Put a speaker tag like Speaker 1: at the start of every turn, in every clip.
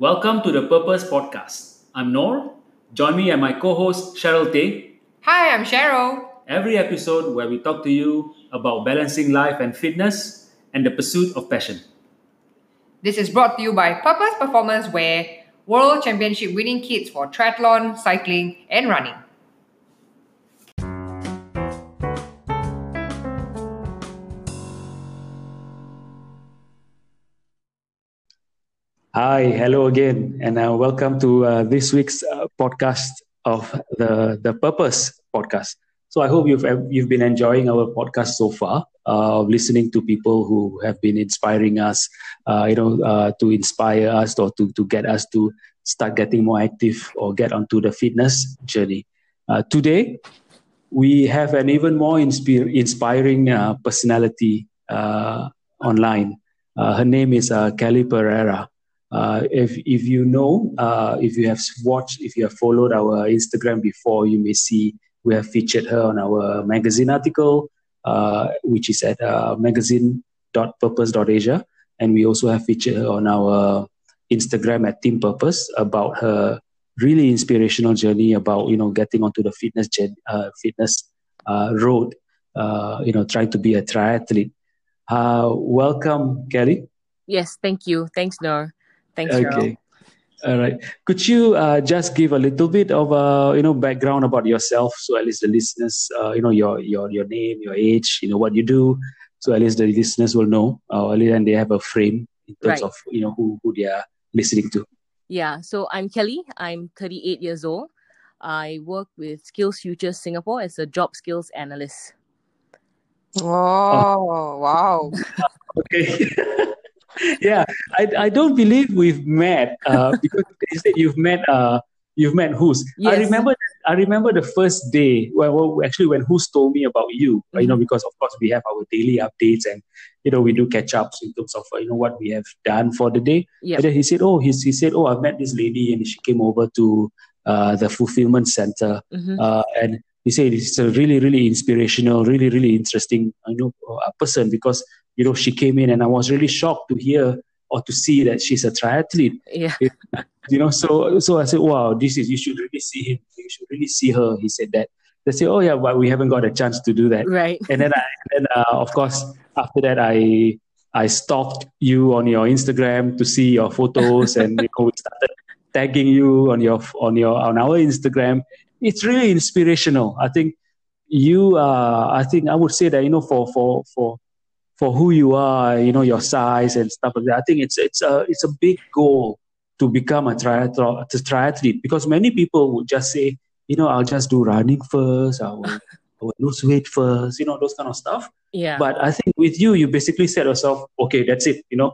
Speaker 1: Welcome to the Purpose Podcast. I'm Nor. Join me and my co host Cheryl Tay.
Speaker 2: Hi, I'm Cheryl.
Speaker 1: Every episode where we talk to you about balancing life and fitness and the pursuit of passion.
Speaker 2: This is brought to you by Purpose Performance Wear, World Championship winning kits for triathlon, cycling, and running.
Speaker 1: Hi, hello again, and uh, welcome to uh, this week's uh, podcast of the the Purpose podcast. So I hope you've you've been enjoying our podcast so far, uh, listening to people who have been inspiring us, uh, you know, uh, to inspire us or to to get us to start getting more active or get onto the fitness journey. today, we have an even more insp- inspiring personality online. her name is Kelly Pereira. Uh, if if you know, uh, if you have watched, if you have followed our Instagram before, you may see we have featured her on our magazine article, uh, which is at uh, magazine.purpose.asia, and we also have featured her on our Instagram at Team Purpose about her really inspirational journey about you know getting onto the fitness gen, uh, fitness uh, road, uh, you know, trying to be a triathlete. Welcome, Kelly.
Speaker 3: Yes, thank you. Thanks, Nor. Thanks,
Speaker 1: okay.
Speaker 3: Cheryl.
Speaker 1: All right. Could you uh, just give a little bit of a you know background about yourself, so at least the listeners, uh, you know your your your name, your age, you know what you do, so at least the listeners will know, uh, and they have a frame in terms
Speaker 3: Right.
Speaker 1: of you know who who they are listening to.
Speaker 3: Yeah, so I'm Kelly. I'm 38 years old. I work with Skills Futures Singapore as a job skills analyst.
Speaker 2: Oh, wow.
Speaker 1: Okay. yeah, I, I don't believe we've met uh, because you said you've met uh, you've met Who's. I remember I remember the first day well, well actually when Who's told me about you you know
Speaker 3: Mhm.
Speaker 1: because of course we have our daily updates and you know we do catch ups in terms of uh, you know what we have done for the day.
Speaker 3: Yeah.
Speaker 1: And then he said oh he, he said oh I've met this lady and she came over to uh, the fulfillment center
Speaker 3: Mhm.
Speaker 1: uh, and he said it's a really really inspirational really really interesting you know person because you know she came in and i was really shocked to hear or to see that she's a triathlete.
Speaker 3: Yeah.
Speaker 1: you know so so i said wow this is you should really see him. You should really see her he said that. They say oh yeah but we haven't got a chance to do that.
Speaker 3: Right.
Speaker 1: and then I, and then uh, of course after that i i stalked you on your instagram to see your photos and you know, we started tagging you on your on your on our instagram. It's really inspirational. I think you uh i think i would say that you know for for for for who you are you know your size and stuff like that i think it's it's a it's a big goal to become a triathlon a triathlete because many people would just say you know i'll just do running first i will, I will lose weight first you know those kind of stuff
Speaker 3: Yeah.
Speaker 1: but I think with you, you basically said yourself, okay, that's it. You know,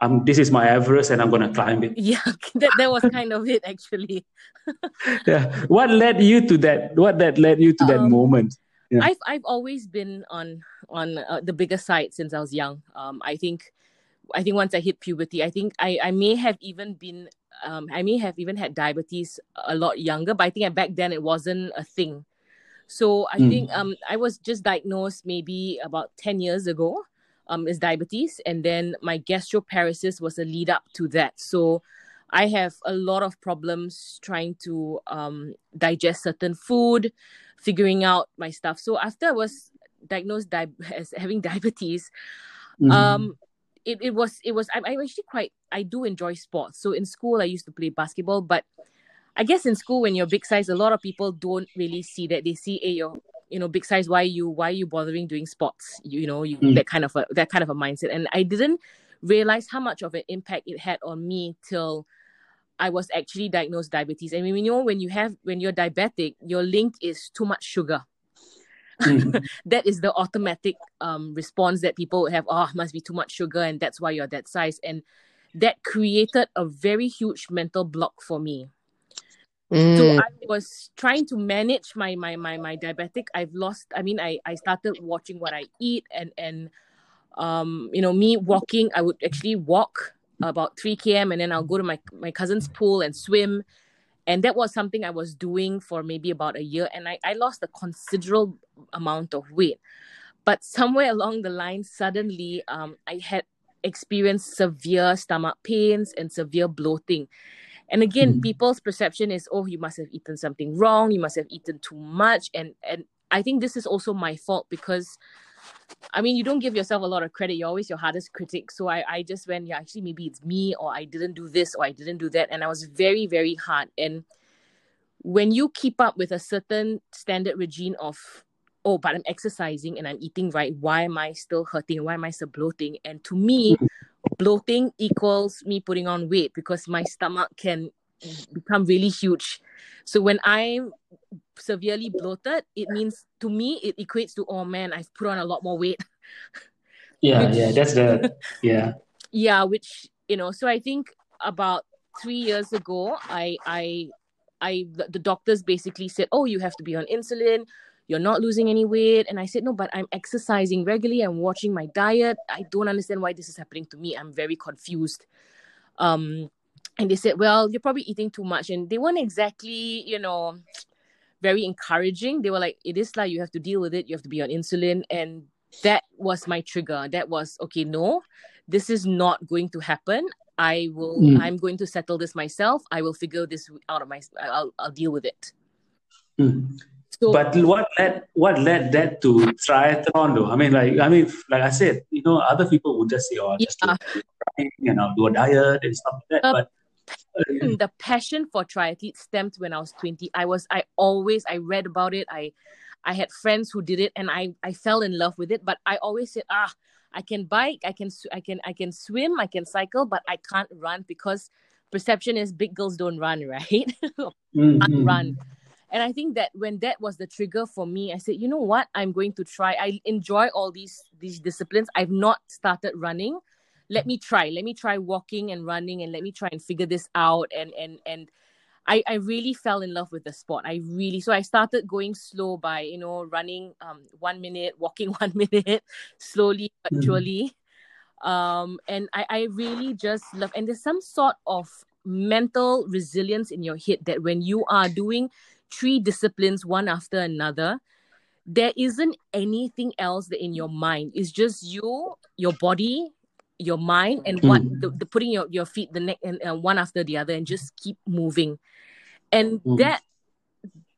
Speaker 1: I'm this is my Everest, and I'm gonna climb it.
Speaker 3: yeah, that, that was kind of it actually.
Speaker 1: Yeah. What led you to that? What that led you to that
Speaker 3: Um,
Speaker 1: moment? Yeah.
Speaker 3: I've I've always been on on uh, the bigger side since I was young. Um, I think I think once I hit puberty, I think I I may have even been um I may have even had diabetes a lot younger, but I think back then it wasn't a thing. So I
Speaker 1: Mm.
Speaker 3: think um I was just diagnosed maybe about ten years ago, um as diabetes, and then my gastroparesis was a lead up to that. So I have a lot of problems trying to um digest certain food, figuring out my stuff. So after I was diagnosed di- as having diabetes,
Speaker 1: Mhm.
Speaker 3: um it, it was it was I'm, I'm actually quite I do enjoy sports. So in school I used to play basketball, but I guess in school when you're big size, a lot of people don't really see that. They see, hey, you're you know big size. Why you why are you bothering doing sports? You, you know you
Speaker 1: Mm.
Speaker 3: that kind of a that kind of a mindset. And I didn't realize how much of an impact it had on me till I was actually diagnosed diabetes. And when you know when you have when you're diabetic, your link is too much sugar
Speaker 1: Mhm.
Speaker 3: that is the automatic um, response that people have oh must be too much sugar and that's why you're that size and that created a very huge mental block for me so
Speaker 2: Mm.
Speaker 3: i was trying to manage my my my my diabetic i've lost i mean i i started watching what i eat and and um you know me walking i would actually walk about 3 km and then i'll go to my my cousin's pool and swim and that was something i was doing for maybe about a year and i, I lost a considerable amount of weight but somewhere along the line suddenly um, i had experienced severe stomach pains and severe bloating. And again,
Speaker 1: Mm.
Speaker 3: people's perception is, oh, you must have eaten something wrong, you must have eaten too much. And and I think this is also my fault because I mean you don't give yourself a lot of credit. You're always your hardest critic. So I, I just went, yeah, actually maybe it's me or I didn't do this or I didn't do that. And I was very, very hard. And when you keep up with a certain standard regime of oh but i'm exercising and i'm eating right why am i still hurting why am i still bloating and to me bloating equals me putting on weight because my stomach can become really huge so when i'm severely bloated it means to me it equates to oh man i've put on a lot more weight.
Speaker 1: Yeah,
Speaker 3: Which-
Speaker 1: yeah, that's the yeah.
Speaker 3: yeah which you know so i think about three years ago i i i the, the doctors basically said oh you have to be on insulin you're not losing any weight. And i said no but i'm exercising regularly i'm watching my diet. I don't understand why this is happening to me. I'm very confused. Um and they said well you're probably eating too much. And they weren't exactly you know very encouraging they were like it is like you have to deal with it you have to be on insulin and that was my trigger that was okay no this is not going to happen i will
Speaker 1: Mm.
Speaker 3: i'm going to settle this myself i will figure this out of my i'll, I'll deal with it
Speaker 1: Mm.
Speaker 3: so
Speaker 1: But what led what led that to triathlon though? I mean, like I mean, like I said, you know, other people would just say, "Oh, just do
Speaker 3: Yeah.
Speaker 1: you know, do a diet and stuff like that."
Speaker 3: Uh,
Speaker 1: but
Speaker 3: the passion for triathlete stemmed when I was 20. I was I always I read about it. I I had friends who did it and I I fell in love with it, but I always said, "Ah, I can bike, I can sw- I can I can swim, I can cycle, but I can't run because perception is big girls don't run, right?
Speaker 1: mm,
Speaker 3: can't
Speaker 1: mm.
Speaker 3: run." And I think that when that was the trigger for me, I said, "You know what? I'm going to try. I enjoy all these these disciplines. I've not started running. Let me try. Let me try walking and running and let me try and figure this out and and and I, I really fell in love with the sport. I really so I started going slow by you know running um one minute, walking one minute, slowly but surely, um and I I really just love and there's some sort of mental resilience in your head that when you are doing three disciplines one after another, there isn't anything else that in your mind. It's just you, your body, your mind, and what
Speaker 1: Mm.
Speaker 3: the, the putting your, your feet the neck and, and one after the other and just keep moving. And
Speaker 1: Mm.
Speaker 3: that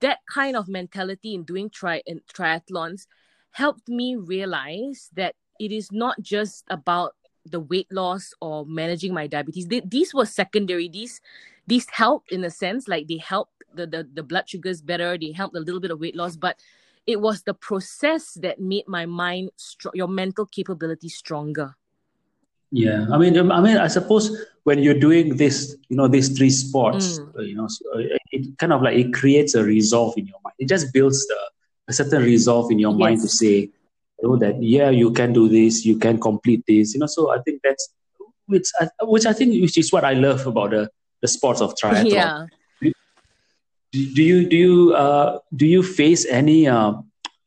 Speaker 3: that kind of mentality in doing tri in triathlons helped me realize that it is not just about the weight loss or managing my diabetes. They, these were secondary. These these helped in a sense, like they helped the, the the blood sugars better. They helped a little bit of weight loss, but it was the process that made my mind str- your mental capability stronger.
Speaker 1: Yeah, I mean, um, I mean, I suppose when you're doing this, you know, these three sports,
Speaker 3: Mm.
Speaker 1: uh, you know, so, uh, it kind of like it creates a resolve in your mind. It just builds the a certain resolve in your mind to say, you know, that yeah, you can do this, you can complete this, you know. So I think that's which, I, which I think which is what I love about the the sports of triathlon.
Speaker 3: Yeah.
Speaker 1: do you do you uh, do you face any uh,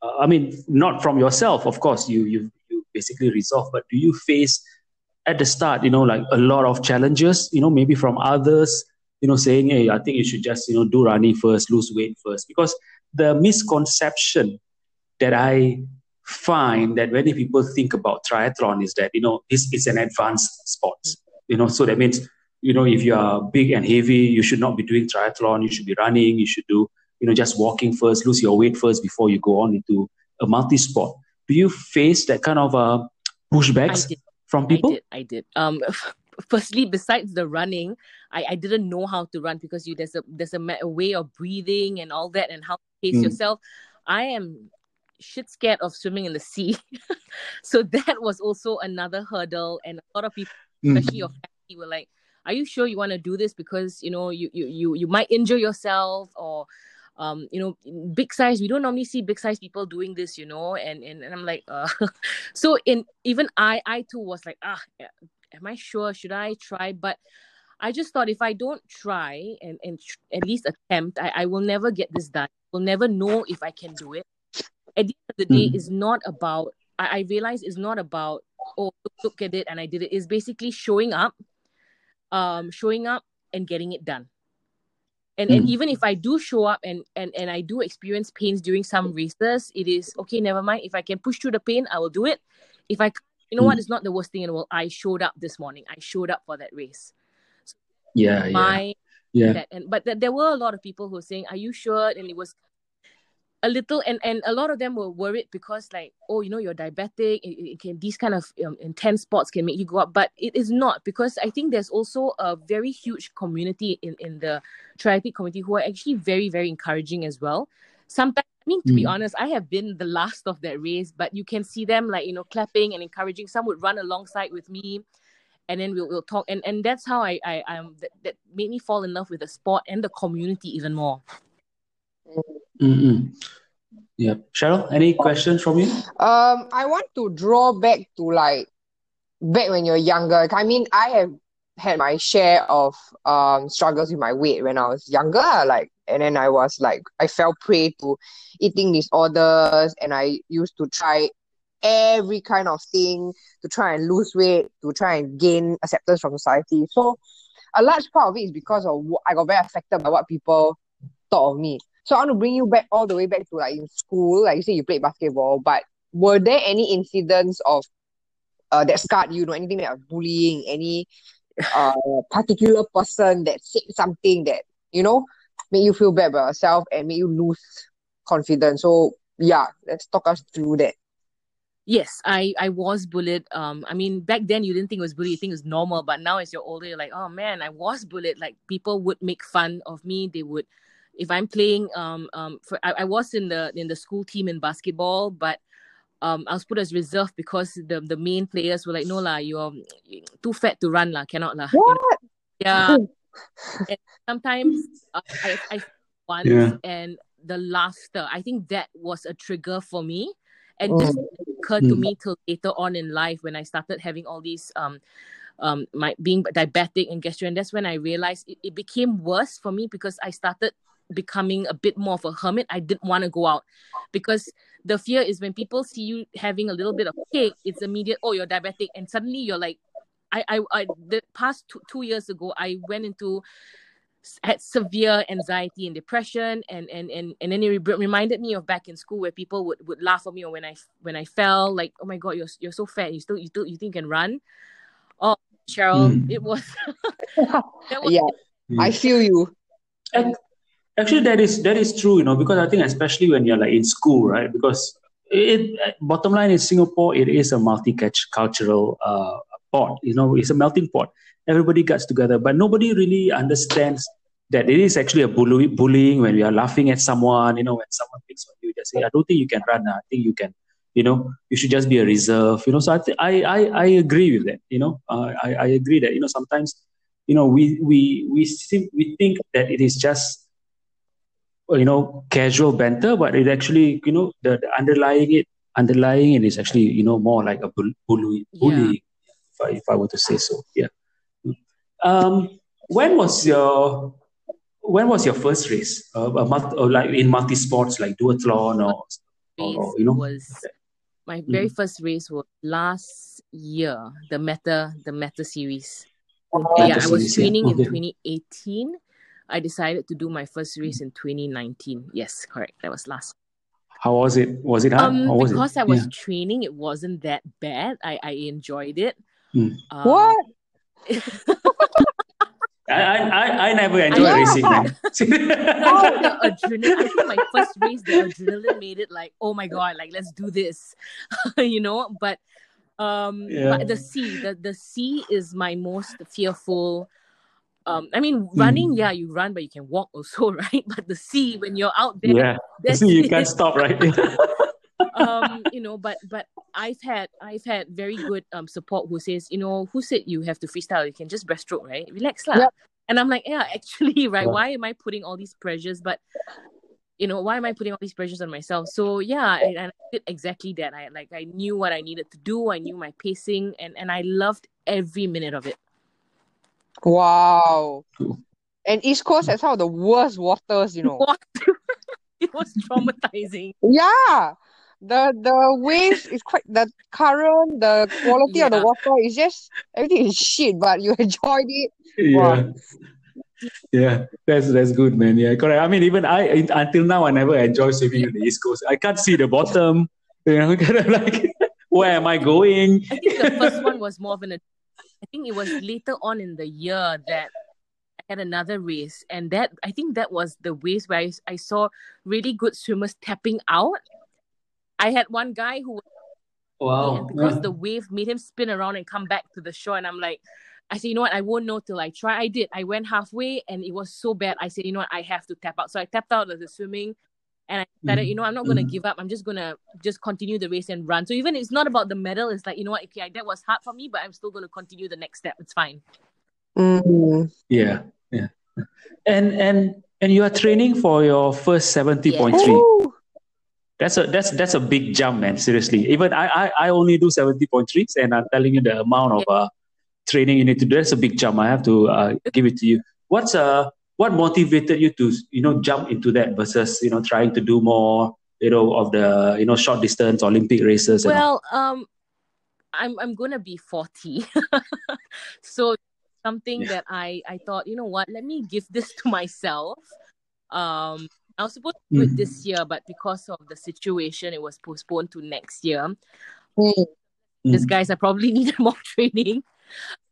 Speaker 1: uh, i mean not from yourself of course you you you basically resolve but do you face at the start you know like a lot of challenges you know maybe from others you know saying hey i think you should just you know do running first lose weight first. Because the misconception that i find that many people think about triathlon is that you know this is an advanced sport you know so that means you know if you are big and heavy you should not be doing triathlon you should be running you should do you know just walking first lose your weight first before you go on into a multi-sport. Do you face that kind of uh, pushbacks. From people
Speaker 3: I did. I did. Um, firstly, besides the running, I, I didn't know how to run because you there's a there's a, a way of breathing and all that and how to pace
Speaker 1: Mm.
Speaker 3: yourself. I am shit scared of swimming in the sea, so that was also another hurdle. And a lot of people,
Speaker 1: Mm.
Speaker 3: especially your family, were like, "Are you sure you want to do this? Because you know you you you you might injure yourself or." Um, you know, big size. We don't normally see big size people doing this, you know, and and, and I'm like, uh, so in even I I too was like ah am I sure? Should I try? But I just thought if I don't try and and tr- at least attempt I, I will never get this done. Will never know if I can do it. At the end of the day
Speaker 1: Mm.
Speaker 3: is not about I, I realize it's not about oh look, look at it and I did it. It's basically showing up um showing up and getting it done and and
Speaker 1: Mm.
Speaker 3: even if I do show up and and and I do experience pains during some races, it is okay. Never mind. If I can push through the pain, I will do it. If I you know what? It's not the worst thing in the world. I showed up this morning. I showed up for that race.
Speaker 1: Yeah,
Speaker 3: My
Speaker 1: yeah, yeah.
Speaker 3: that and but th- there were a lot of people who were saying, "Are you sure?" And it was a little and and a lot of them were worried because like oh you know you're diabetic it, it can these kind of um, intense sports can make you go up but it is not because i think there's also a very huge community in in the triathlete community who are actually very very encouraging as well. Sometimes i mean to be
Speaker 1: Mm.
Speaker 3: honest i have been the last of that race but you can see them like you know clapping and encouraging. Some would run alongside with me and then we'll, we'll talk and and that's how i i i'm that, that made me fall in love with the sport and the community even more
Speaker 1: Mm-mm. Yeah. Cheryl, any questions from you?
Speaker 2: Um, I want to draw back to like back when you're younger. I mean, I have had my share of um struggles with my weight when I was younger. Like, and then I was like, I fell prey to eating disorders, and I used to try every kind of thing to try and lose weight, to try and gain acceptance from society. So, a large part of it is because of what I got very affected by what people thought of me. So I want to bring you back all the way back to like in school, like you say you played basketball, but were there any incidents of uh that scarred you, know, anything that bullying, any uh particular person that said something that, you know, made you feel bad about yourself and made you lose confidence. So yeah, let's talk us through that.
Speaker 3: Yes, I I was bullied. Um, I mean, back then you didn't think it was bullying, you think it was normal. But now, as you're older, you're like, oh man, I was bullied. Like people would make fun of me. They would, if I'm playing, um, um, for I, I was in the in the school team in basketball, but um, I was put as reserve because the the main players were like, no lah, you're too fat to run lah, cannot lah. You know?
Speaker 2: What?
Speaker 3: Yeah. and sometimes uh, I I once
Speaker 1: Yeah.
Speaker 3: and the laughter. I think that was a trigger for me, and this occurred to
Speaker 1: Mm.
Speaker 3: me till later on in life when I started having all these um um my being diabetic and gastro, and that's when I realized it, it became worse for me because I started becoming a bit more of a hermit. I didn't want to go out because the fear is when people see you having a little bit of cake, it's immediate, oh, you're diabetic, and suddenly you're like, I, I, I the past two, two years ago, I went into had severe anxiety and depression and and and, and then it re- reminded me of back in school where people would, would laugh at me or when I when I fell like oh my god you're you're so fat you still you still you think you can run oh Cheryl
Speaker 1: Mm.
Speaker 3: it was was
Speaker 2: Yeah, I feel you.
Speaker 1: Ac- Actually, that is that is true, you know, because I think especially when you're like in school, right? Because it bottom line in Singapore, it is a multi-cultural uh, pot. You know, it's a melting pot. Everybody gets together, but nobody really understands that it is actually a bully, bullying when we are laughing at someone. You know, when someone picks on you, they say, "I don't think you can run. I think you can." You know, you should just be a reserve. You know, so I th- I, I I agree with that. You know, uh, I I agree that you know sometimes you know we we we sim- we think that it is just you know casual banter but it actually you know the, the underlying it underlying it is actually you know more like a bull, bully,
Speaker 3: Yeah.
Speaker 1: if I, if I were to say so yeah um when was your when was your first race uh, a multi, or like in multi sports like duathlon or,
Speaker 3: race
Speaker 1: or you know
Speaker 3: was my very first race was last year the meta the meta series yeah, I was
Speaker 1: series, yeah.
Speaker 3: training in 2018. I decided to do my first race in 2019. Yes, correct. That was last.
Speaker 1: how was it was it hard
Speaker 3: Um,
Speaker 1: or was
Speaker 3: because
Speaker 1: it?
Speaker 3: I was
Speaker 1: Yeah.
Speaker 3: training, it wasn't that bad. I I enjoyed it.
Speaker 1: Hmm.
Speaker 3: Uh,
Speaker 2: What?
Speaker 1: I, I, I- I never enjoyed
Speaker 3: Yeah.
Speaker 1: racing man
Speaker 3: Oh, the adrenaline! I think my first race, the adrenaline made it like, oh my god, like let's do this, you know. But um,
Speaker 1: Yeah.
Speaker 3: but the sea, the the sea is my most fearful. Um, I mean, running,
Speaker 1: Hmm.
Speaker 3: yeah, you run, but you can walk also, right? But the sea, when you're out there,
Speaker 1: yeah
Speaker 3: that's
Speaker 1: see you can't stop right
Speaker 3: um you know but but i've had i've had very good um support who says you know who said you have to freestyle you can just breaststroke right relax lah.
Speaker 2: Yep.
Speaker 3: and i'm like yeah actually right
Speaker 1: Yeah.
Speaker 3: why am i putting all these pressures but you know why am i putting all these pressures on myself so yeah and i did exactly that i like i knew what i needed to do i knew my pacing and and i loved every minute of it
Speaker 2: Wow. And East Coast has some of the worst waters, you know.
Speaker 3: What? it was traumatizing
Speaker 2: Yeah. The the waves is quite the current, the quality of the water is just everything is shit, but you enjoyed it.
Speaker 1: yeah
Speaker 2: Wow.
Speaker 1: yeah that's that's good man yeah correct i mean even i until now i never enjoy swimming on the east coast i can't see the bottom you know kind of like where am I going?
Speaker 3: I think the first one was more of an. I think it was later on in the year that I had another race, and that I think that was the race where I, I saw really good swimmers tapping out. I had one guy who
Speaker 1: Wow.
Speaker 3: because
Speaker 1: Yeah.
Speaker 3: the wave made him spin around and come back to the shore, and I'm like. I said, you know what? I won't know till I try. I did. I went halfway and it was so bad. I said, you know what? I have to tap out. So I tapped out of the swimming and I decided,
Speaker 1: Mhm.
Speaker 3: you know, I'm not going to
Speaker 1: Mhm.
Speaker 3: give up. I'm just going to just continue the race and run. So even it's not about the medal. It's like, you know what? Okay, that was hard for me, but I'm still going to continue the next step. It's fine.
Speaker 2: Mm.
Speaker 1: Yeah. Yeah. And and and you are training for your first seventy point three.
Speaker 2: Ooh.
Speaker 1: That's a that's that's a big jump, man. Seriously. Even I I, I only do seventy point threes, and I'm telling you the amount of uh, training you need to do. That's a big jump. I have to uh, give it to you. What's uh what motivated you to you know jump into that versus you know trying to do more you know of the you know short distance Olympic races? And all?
Speaker 3: Well, um, I'm I'm gonna be forty, so something
Speaker 1: Yeah.
Speaker 3: that I I thought, you know what? Let me give this to myself. Um, I was supposed to do it
Speaker 1: Mhm.
Speaker 3: this year, but because of the situation, it was postponed to next year.
Speaker 2: Mm.
Speaker 3: These
Speaker 1: Mm.
Speaker 3: guys, I probably needed more training.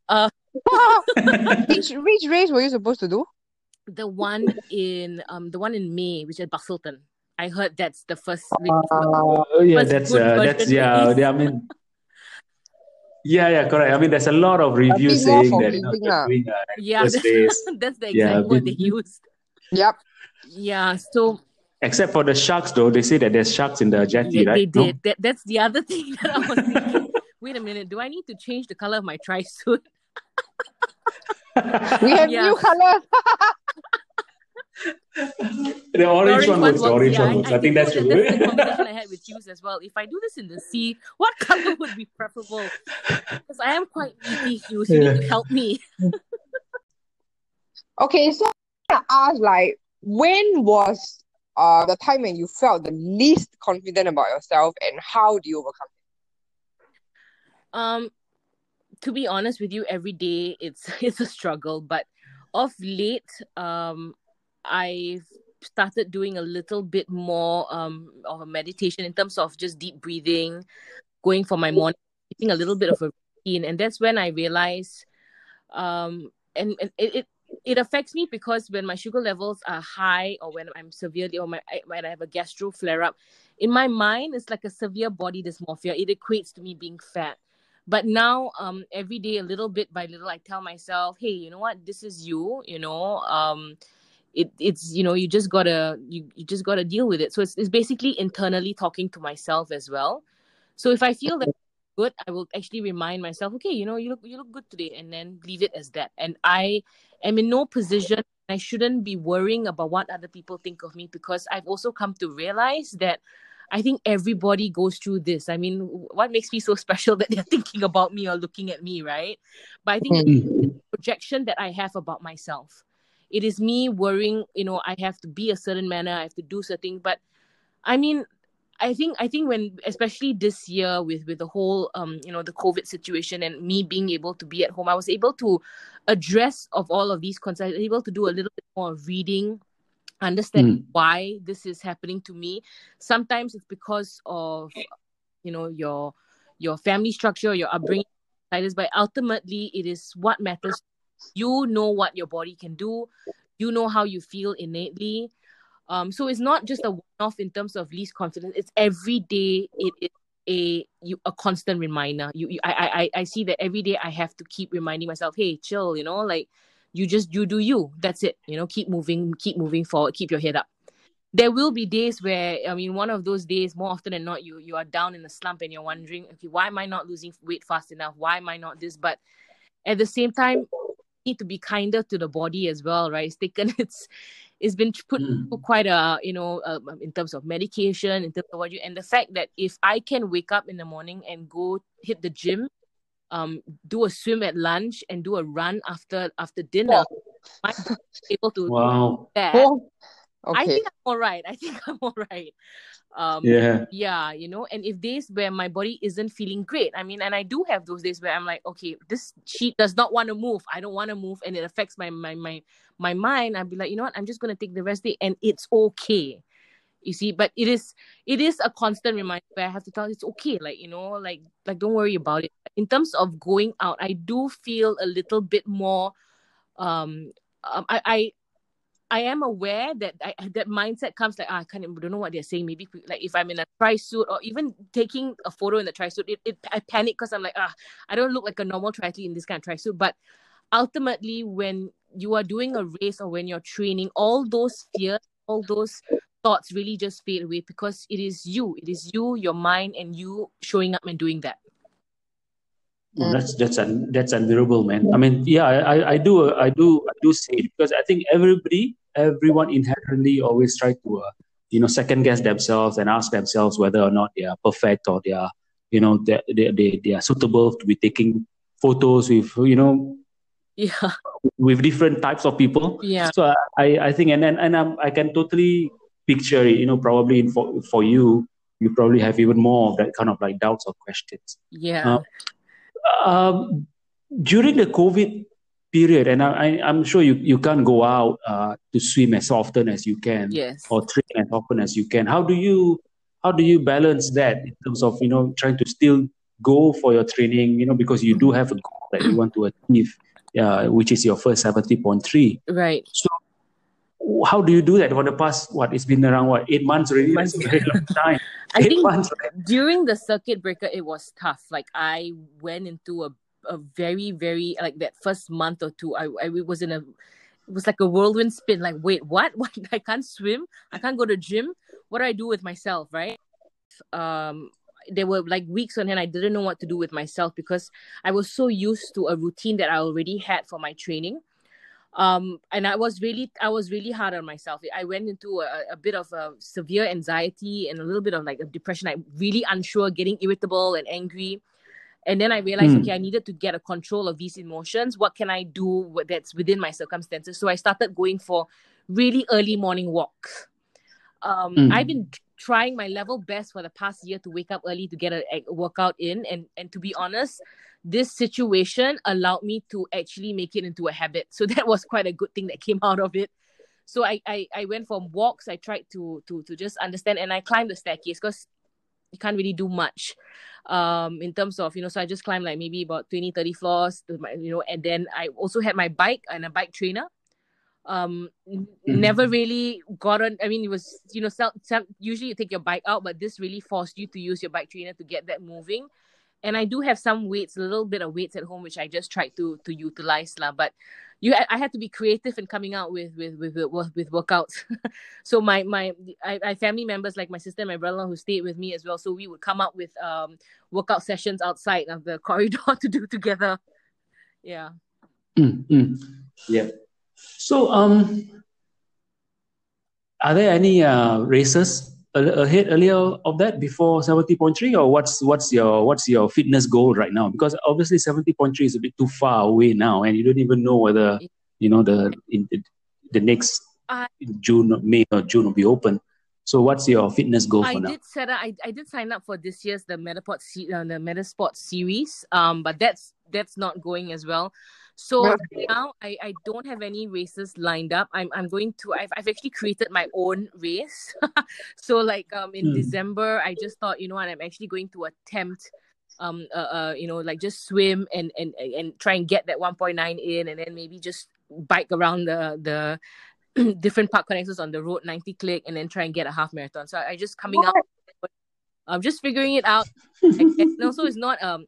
Speaker 2: which which race were you supposed to do?
Speaker 3: The one in um the one in May, which is Busselton. I heard that's the first.
Speaker 2: Uh,
Speaker 1: Oh yeah,
Speaker 3: First
Speaker 1: that's uh, that's yeah.
Speaker 3: race.
Speaker 1: yeah, I mean, yeah, yeah, correct. I mean, there's a lot of reviews saying that you know
Speaker 2: forgiving
Speaker 1: doing
Speaker 3: yeah, that's, that's the
Speaker 1: Yeah,
Speaker 3: exact word they
Speaker 1: bit-
Speaker 3: used.
Speaker 2: yep.
Speaker 3: Yeah, so
Speaker 1: Except for the sharks, though, they say that there's sharks in the jetty,
Speaker 3: Yeah,
Speaker 1: right?
Speaker 3: they
Speaker 1: No?
Speaker 3: did. That, that's the other thing that I was thinking. Wait a minute, do I need to change the color of my tri suit?
Speaker 2: We have
Speaker 3: Yeah.
Speaker 2: new colors.
Speaker 1: The orange, one works. The orange
Speaker 3: yeah,
Speaker 1: one works. I, think that's
Speaker 3: know
Speaker 1: true.
Speaker 3: that- That's the conversation I had with you as well. If I do this in the sea, what color would be preferable? Because I am quite meaty, Hughes. You need to help me.
Speaker 2: Okay, so I ask like when was uh the time when you felt the least confident about yourself and how do you overcome it?
Speaker 3: Um, to be honest with you, every day it's it's a struggle. But of late, um, I've started doing a little bit more um of a meditation in terms of just deep breathing, going for my morning, getting a little bit of a routine, and that's when I realized, um, and, and it, it it affects me because when my sugar levels are high or when I'm severely or my when I have a gastro flare up, in my mind it's like a severe body dysmorphia. It equates to me being fat. But now, um, every day, a little bit by little, I tell myself, "Hey, you know what? This is you. You know, um, it it's you know, you just gotta you, you just gotta deal with it." So it's it's basically internally talking to myself as well. So if I feel that good, I will actually remind myself, "Okay, you know, you look you look good today," and then leave it as that. And I am in no position. I shouldn't be worrying about what other people think of me because I've also come to realize that I think everybody goes through this. I mean, what makes me so special that they're thinking about me or looking at me, right? But I think
Speaker 2: Mm.
Speaker 3: the projection that I have about myself. It is me worrying, you know, I have to be a certain manner, I have to do certain. Things. But I mean, I think I think when especially this year with with the whole um you know the COVID situation and me being able to be at home, I was able to address of all of these concerns, able to do a little bit more reading, understand
Speaker 1: Mm.
Speaker 3: why this is happening to me. Sometimes it's because of you know your your family structure, your upbringing, but ultimately it is what matters. You know what your body can do. You know how you feel innately. Um, so it's not just a one-off in terms of least confidence. It's every day. It is a you a constant reminder. You, you I, I I see that every day. I have to keep reminding myself, hey, chill. You know, like you just you do you. That's it. You know, keep moving, keep moving forward, keep your head up. There will be days where I mean, one of those days, more often than not, you you are down in a slump and you're wondering, okay, why am I not losing weight fast enough? Why am I not this? But at the same time, need to be kinder to the body as well, right? It's taken it's it's been put
Speaker 1: Mm.
Speaker 3: quite a you know uh, in terms of medication, in terms of what you and the fact that if I can wake up in the morning and go hit the gym, um, do a swim at lunch and do a run after after dinner, I'm able to do
Speaker 1: Wow.
Speaker 3: that.
Speaker 2: Oh,
Speaker 3: I think I'm all right. I think I'm all right. Um,
Speaker 1: Yeah.
Speaker 3: yeah you know and if days where my body isn't feeling great i mean and i do have those days where i'm like okay this sheet does not want to move i don't want to move and it affects my my my my mind i'd be like you know what i'm just going to take the rest day and it's okay you see but it is it is a constant reminder where i have to tell it's okay like you know like like don't worry about it in terms of going out i do feel a little bit more um, um i i I am aware that I, that mindset comes like ah, I can't I don't know what they're saying. Maybe like if I'm in a tri suit or even taking a photo in the tri suit, it, it I panic because I'm like ah I don't look like a normal triathlete in this kind of tri suit. But ultimately, when you are doing a race or when you're training, all those fears, all those thoughts really just fade away because it is you, it is you, your mind, and you showing up and doing that.
Speaker 1: Well, that's that's un, that's unbearable, man. I mean, yeah, I, I do I do I do say it because I think everybody, everyone inherently always try to, uh, you know, second guess themselves and ask themselves whether or not they are perfect or they are, you know, they they they, they are suitable to be taking photos with, you know,
Speaker 3: yeah,
Speaker 1: with different types of people.
Speaker 3: Yeah.
Speaker 1: So I I think and then and I'm, I can totally picture it, you know, probably for, for you, you probably have even more of that kind of like doubts or questions.
Speaker 3: Yeah.
Speaker 1: Uh, um, during the COVID period, and I, I, am sure you, you can't go out uh, to swim as often as you can,
Speaker 3: yes,
Speaker 1: or train as often as you can. How do you how do you balance that in terms of you know trying to still go for your training? You know, because you do have a goal that you want to achieve, uh, which is your first seventy point three.
Speaker 3: Right.
Speaker 1: So how do you do that for the past what it's been around what eight months already?
Speaker 3: Months.
Speaker 1: very long time.
Speaker 3: I
Speaker 1: eight
Speaker 3: think
Speaker 1: months,
Speaker 3: during the circuit breaker it was tough. Like i went into a, a very very like that first month or two i, I was in a it was like a whirlwind spin. Like wait what? What? I can't swim? I can't go to gym? What do i do with myself right? Um there were like weeks on end i didn't know what to do with myself because i was so used to a routine that i already had for my training um and i was really i was really hard on myself. I went into a, a bit of a severe anxiety and a little bit of like a depression i really unsure getting irritable and angry. And then i realized mm. okay i needed to get a control of these emotions. What can i do that's within my circumstances? So i started going for really early morning walks um mm. i've been trying my level best for the past year to wake up early to get a, a workout in. And and to be honest this situation allowed me to actually make it into a habit. So that was quite a good thing that came out of it. So I I, I went for walks. I tried to to to just understand, and I climbed the staircase because you can't really do much um in terms of you know so i just climbed like maybe about 20 30 floors to my, you know and then i also had my bike and a bike trainer um mm-hmm. never really got on i mean it was you know some, some, usually you take your bike out but this really forced you to use your bike trainer to get that moving and I do have some weights, a little bit of weights at home, which I just tried to to utilize lah. But you, I had to be creative in coming out with with with with, with workouts. so my my I, I family members like my sister and my brother who stayed with me as well. So we would come up with um workout sessions outside of the corridor to do together. Yeah.
Speaker 1: Mm-hmm. Yeah. So um, are there any uh races ahead earlier of that before 70.3 or what's what's your what's your fitness goal right now because obviously 70.3 is a bit too far away now and you don't even know whether you know the in the, the next uh, june may or june will be open so what's your fitness goal
Speaker 3: I
Speaker 1: for
Speaker 3: now?
Speaker 1: I
Speaker 3: did set up. I, I did sign up for this year's the Metapod uh, the Metasport series. Um, but that's that's not going as well. So now I, I don't have any races lined up. I'm I'm going to I've I've actually created my own race. so like um in mm. December I just thought, you know what, I'm actually going to attempt um uh, uh you know like just swim and and and try and get that 1.9 in and then maybe just bike around the the different park connectors on the road 90 click and then try and get a half marathon. So I, I just coming what? up I'm just figuring it out. and also it's not um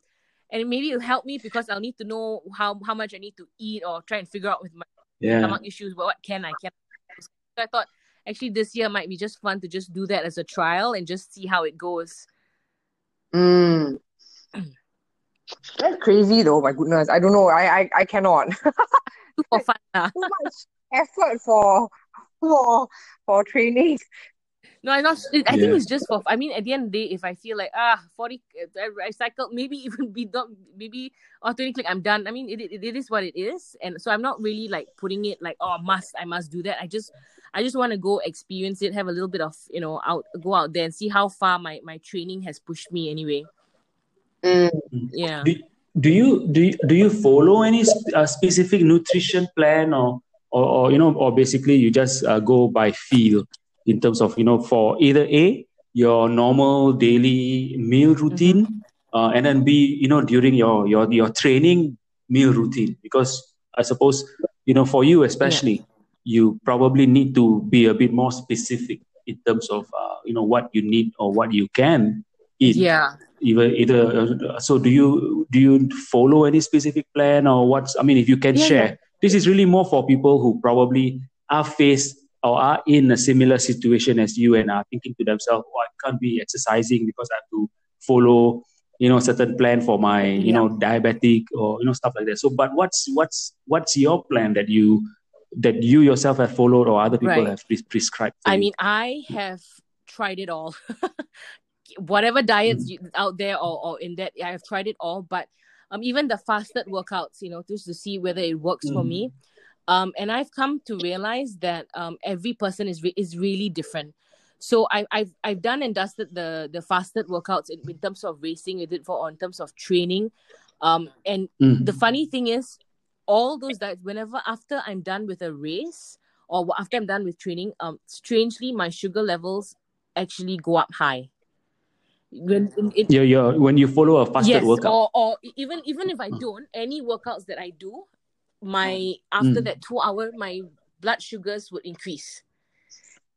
Speaker 3: and maybe it'll help me because I'll need to know how how much I need to eat or try and figure out with my yeah. stomach issues what, what can I can. So I thought actually this year might be just fun to just do that as a trial and just see how it goes.
Speaker 2: Mm. That's crazy though. My goodness, I don't know. I I, I cannot.
Speaker 3: for fun.
Speaker 2: Too much effort for for for training.
Speaker 3: No, I'm not. I think it's just for. I mean, at the end of the day, if I feel like ah, forty, I, I cycle, maybe even be done, maybe or twenty click, I'm done. I mean, it, it it is what it is, and so I'm not really like putting it like oh, must I must do that. I just I just want to go experience it, have a little bit of you know out, go out there and see how far my my training has pushed me anyway.
Speaker 2: Mm.
Speaker 3: Yeah.
Speaker 1: Do, do you do you, do you follow any uh, specific nutrition plan or, or or you know or basically you just uh, go by feel in terms of you know for either a your normal daily meal routine mm-hmm. uh, and then b you know during your your your training meal routine because i suppose you know for you especially yeah. you probably need to be a bit more specific in terms of uh, you know what you need or what you can eat
Speaker 3: yeah
Speaker 1: either either uh, so do you do you follow any specific plan or what's i mean if you can yeah, share yeah. this is really more for people who probably are faced or are in a similar situation as you and are thinking to themselves oh i can't be exercising because i have to follow you know certain plan for my you yeah. know diabetic or you know stuff like that so but what's what's what's your plan that you that you yourself have followed or other people right. have pre- prescribed
Speaker 3: i you? mean i have tried it all whatever diets mm. you, out there or, or in that i have tried it all but um even the fasted workouts you know just to see whether it works mm. for me um and i've come to realize that um every person is re- is really different so I, I've I've done and dusted the the fasted workouts in, in terms of racing with it for in terms of training, um, and mm. the funny thing is, all those that whenever after I'm done with a race or after I'm done with training, um, strangely my sugar levels actually go up high.
Speaker 1: When it, yeah, yeah, when you follow a fasted yes, workout,
Speaker 3: or or even even if I don't, any workouts that I do, my after mm. that two hour, my blood sugars would increase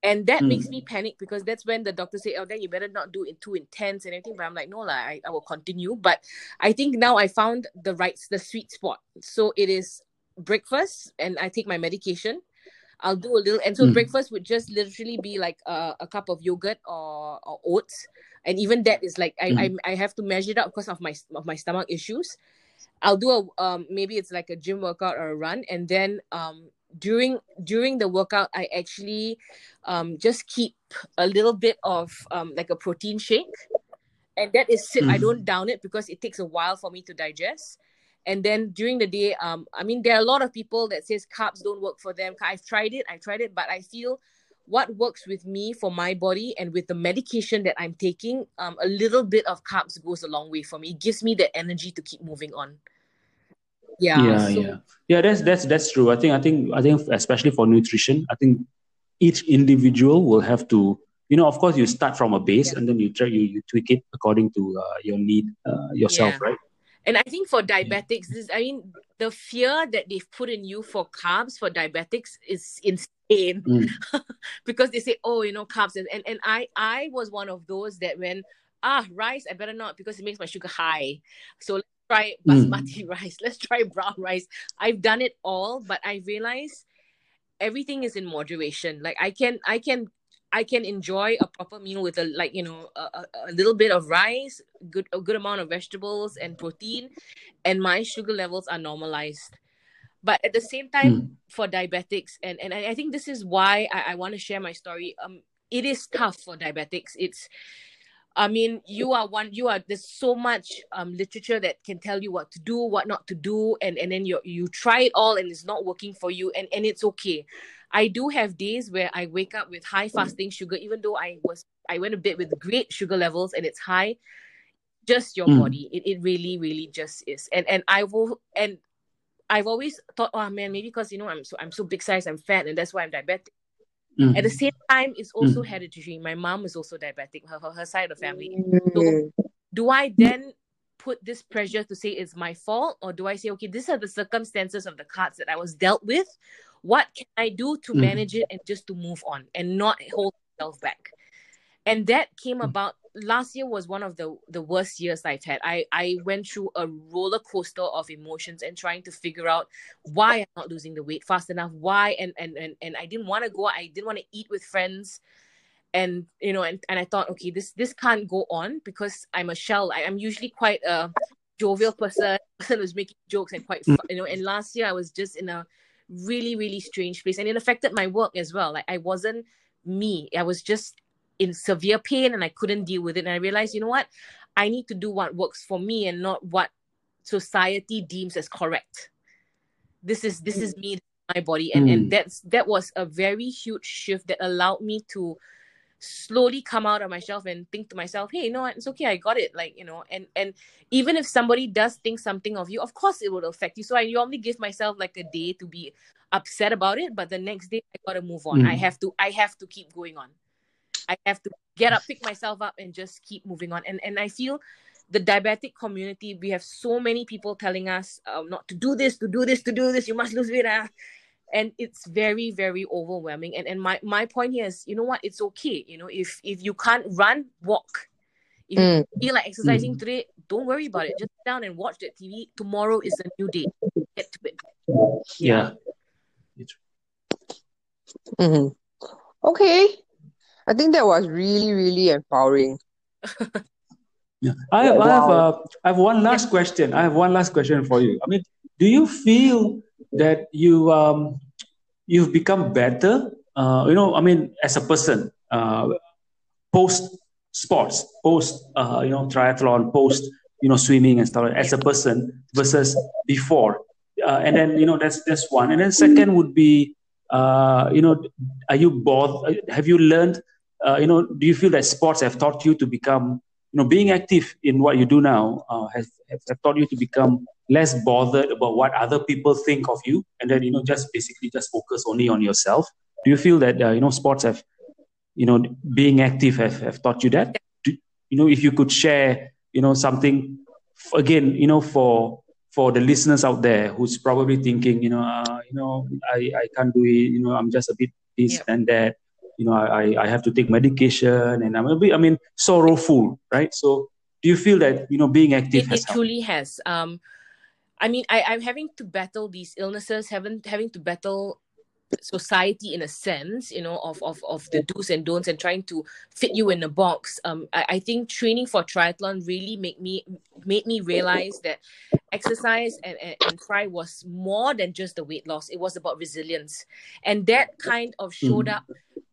Speaker 3: and that mm. makes me panic because that's when the doctor say oh then you better not do it too intense and everything but i'm like no la, I, I will continue but i think now i found the right the sweet spot so it is breakfast and i take my medication i'll do a little and so mm. breakfast would just literally be like a, a cup of yogurt or, or oats and even that is like I, mm. I i have to measure it out because of my of my stomach issues i'll do a um maybe it's like a gym workout or a run. And then um during during the workout i actually um, just keep a little bit of um, like a protein shake. And that is sit mm. i don't down it because it takes a while for me to digest. And then during the day um i mean there are a lot of people that says carbs don't work for them. I've tried it i tried it but i feel what works with me for my body and with the medication that i'm taking um a little bit of carbs goes a long way for me. It gives me the energy to keep moving on. Yeah.
Speaker 1: Yeah so, yeah. Yeah that's that's that's true. I think i think i think especially for nutrition i think each individual will have to you know of course you start from a base yeah. and then you try you, you tweak it according to uh, your need uh, yourself yeah. right
Speaker 3: and i think for diabetics this i mean the fear that they've put in you for carbs for diabetics is insane mm. because they say oh you know carbs and, and and i i was one of those that when ah rice i better not because it makes my sugar high so let's try basmati mm. rice. Let's try brown rice. I've done it all, but I realize everything is in moderation. Like I can, I can, I can enjoy a proper meal with a like you know a, a, little bit of rice, good a good amount of vegetables and protein, and my sugar levels are normalized. But at the same time, mm. for diabetics, and and I think this is why I, I want to share my story. Um, it is tough for diabetics. It's I mean, you are one. You are. There's so much um, literature that can tell you what to do, what not to do, and and then you you try it all and it's not working for you, and and it's okay. I do have days where I wake up with high fasting sugar, even though I was I went to bed with great sugar levels and it's high. Just your mm. body. It it really really just is. And and I will and I've always thought, oh man, maybe because you know I'm so I'm so big size, I'm fat, and that's why I'm diabetic. Mm-hmm. At the same time, it's also mm-hmm. hereditary. My mom is also diabetic, her, her, her side of the family. So mm. do I then put this pressure to say it's my fault? Or do I say, okay, these are the circumstances of the cards that I was dealt with? What can I do to mm-hmm. manage it and just to move on and not hold myself back? And that came mm. about last year was one of the the worst years I've had. I I went through a roller coaster of emotions and trying to figure out why I'm not losing the weight fast enough. Why and and and, and I didn't want to go. I didn't want to eat with friends, and you know, and, and I thought, okay, this this can't go on because I'm a shell. I, am usually quite a jovial person, person who's making jokes and quite fun, you know. And last year I was just in a really really strange place, and it affected my work as well. Like I wasn't me. I was just in severe pain and I couldn't deal with it. And I realized, you know what? I need to do what works for me and not what society deems as correct. This is this is me, my body. And mm. and that's that was a very huge shift that allowed me to slowly come out of my shelf and think to myself, hey, you know what, it's okay, I got it. Like, you know, and and even if somebody does think something of you, of course it will affect you. So I normally give myself like a day to be upset about it, but the next day I gotta move on. Mm. I have to I have to keep going on. I have to get up, pick myself up, and just keep moving on. And and I feel the diabetic community, we have so many people telling us um, not to do this, to do this, to do this. You must lose weight. Ah. And it's very, very overwhelming. And and my my point here is, you know what? It's okay. You know, if if you can't run, walk. If mm. you feel like exercising mm. today, don't worry about it. Just sit down and watch that TV. Tomorrow is a new day. Get to it.
Speaker 1: Yeah.
Speaker 2: Mm-hmm. Okay. I think that was really, really empowering.
Speaker 1: Yeah. I have, wow. I have, uh, I have one last question. I have one last question for you. I mean, do you feel that you um, you've become better? Uh, you know, I mean, as a person, uh, post sports, post uh, you know triathlon, post you know swimming and stuff. As a person versus before, uh, and then you know that's that's one. And then second would be, uh, you know, are you both? Have you learned? Uh, you know, do you feel that sports have taught you to become you know, being active in what you do now uh, has, has taught you to become less bothered about what other people think of you, and then you know, just basically just focus only on yourself. Do you feel that uh, you know sports have, you know, being active have, have taught you that? Do, you know, if you could share, you know, something again, you know, for for the listeners out there who's probably thinking, you know, uh, you know, I, I can't do it, you know, I'm just a bit this yeah. and that you know, I, I have to take medication and I'm a bit, I mean, sorrowful, right? So do you feel that, you know, being active
Speaker 3: it,
Speaker 1: has
Speaker 3: It truly has. Um, I mean, I, I'm having to battle these illnesses, having, having to battle society in a sense you know of, of of the do's and don'ts and trying to fit you in a box um I, I think training for triathlon really made me made me realize that exercise and, and, and try was more than just the weight loss it was about resilience and that kind of showed mm. up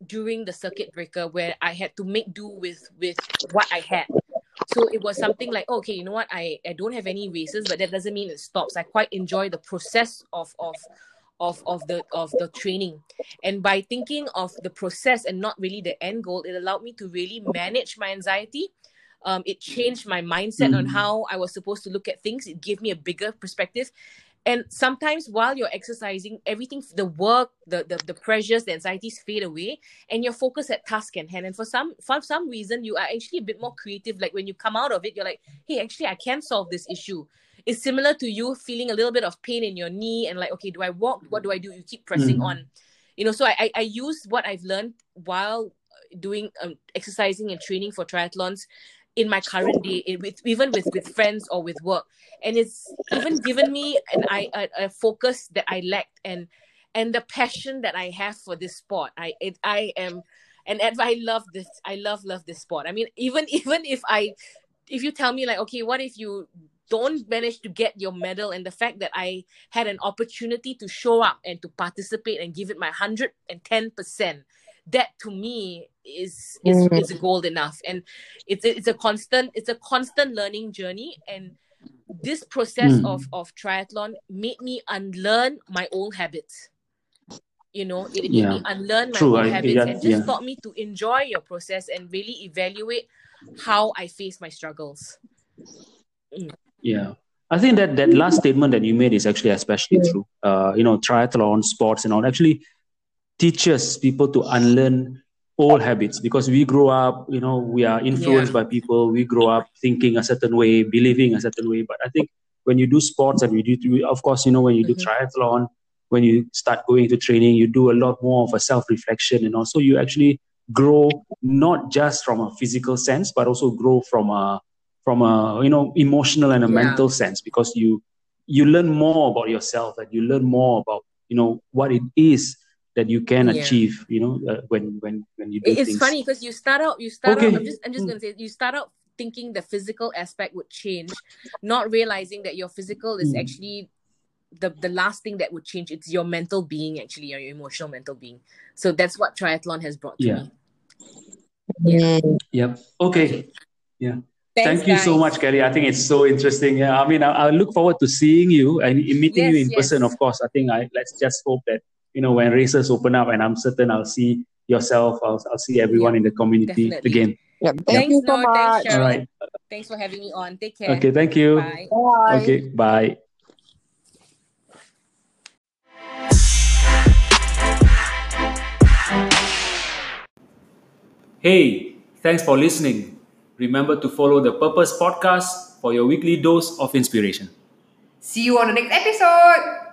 Speaker 3: during the circuit breaker where i had to make do with with what i had. So it was something like okay you know what? I i don't have any races but that doesn't mean it stops. I quite enjoy the process of of of of the of the training. And by thinking of the process and not really the end goal it allowed me to really manage my anxiety. Um, it changed my mindset mm. on how i was supposed to look at things. It gave me a bigger perspective and sometimes while you're exercising everything the work the, the the pressures the anxieties fade away and you're focused at task and hand. And for some for some reason you are actually a bit more creative. Like when you come out of it you're like hey actually i can solve this issue. It's similar to you feeling a little bit of pain in your knee and like okay do i walk? What do i do? You keep pressing mm. on. You know so i i use what i've learned while doing um, exercising and training for triathlons in my current day it, with even with with friends or with work. And it's even given me an I a, a focus that I lacked and and the passion that I have for this sport. I it, I am and I love this I love love this sport. I mean even even if I if you tell me like okay what if you don't manage to get your medal and the fact that I had an opportunity to show up and to participate and give it my 110% that to me is is mm. is gold enough and it's it's a constant it's a constant learning journey and this process mm. of of triathlon made me unlearn my old habits you know it made yeah. me unlearn my True, old I, habits yeah, and just yeah. taught me to enjoy your process and really evaluate how i face my struggles
Speaker 1: mm. yeah I think that that last statement that you made is actually especially true. Uh, you know, triathlon, sports, and all actually teaches people to unlearn old habits because we grow up you know we are influenced yeah. by people we grow up thinking a certain way believing a certain way but i think when you do sports and we do of course you know when you do mm-hmm. triathlon when you start going to training you do a lot more of a self reflection and also you actually grow not just from a physical sense but also grow from a from a you know emotional and a yeah. mental sense because you you learn more about yourself and you learn more about you know what it is that you can yeah. achieve you know uh, when when when you do
Speaker 3: it's
Speaker 1: things.
Speaker 3: funny because you start out you start okay. out i'm just i'm just mm. gonna say you start out thinking the physical aspect would change not realizing that your physical is mm. actually the the last thing that would change it's your mental being actually your emotional mental being so that's what triathlon has brought to
Speaker 1: yeah. me yeah yep okay yeah Thanks, Thank you guys. so much, Kelly. I think it's so interesting. Yeah, I mean, I, I look forward to seeing you and meeting yes, you in yes. person. Of course, I think I let's just hope that you know when races open up and i'm certain i'll see yourself. I'll, I'll see everyone
Speaker 3: Yeah,
Speaker 1: in the community
Speaker 3: definitely.
Speaker 1: again.
Speaker 2: Yeah, thank
Speaker 3: Thanks,
Speaker 2: you so
Speaker 3: Noor. Thanks,
Speaker 2: much.
Speaker 3: Cheryl.
Speaker 1: All right.
Speaker 3: Thanks for having me on. Take care.
Speaker 1: Okay. Thank you.
Speaker 3: Bye.
Speaker 2: Bye.
Speaker 1: Okay. Bye. Hey, thanks for listening. Remember to follow the Purpose Podcast for your weekly dose of inspiration.
Speaker 4: See you on the next episode.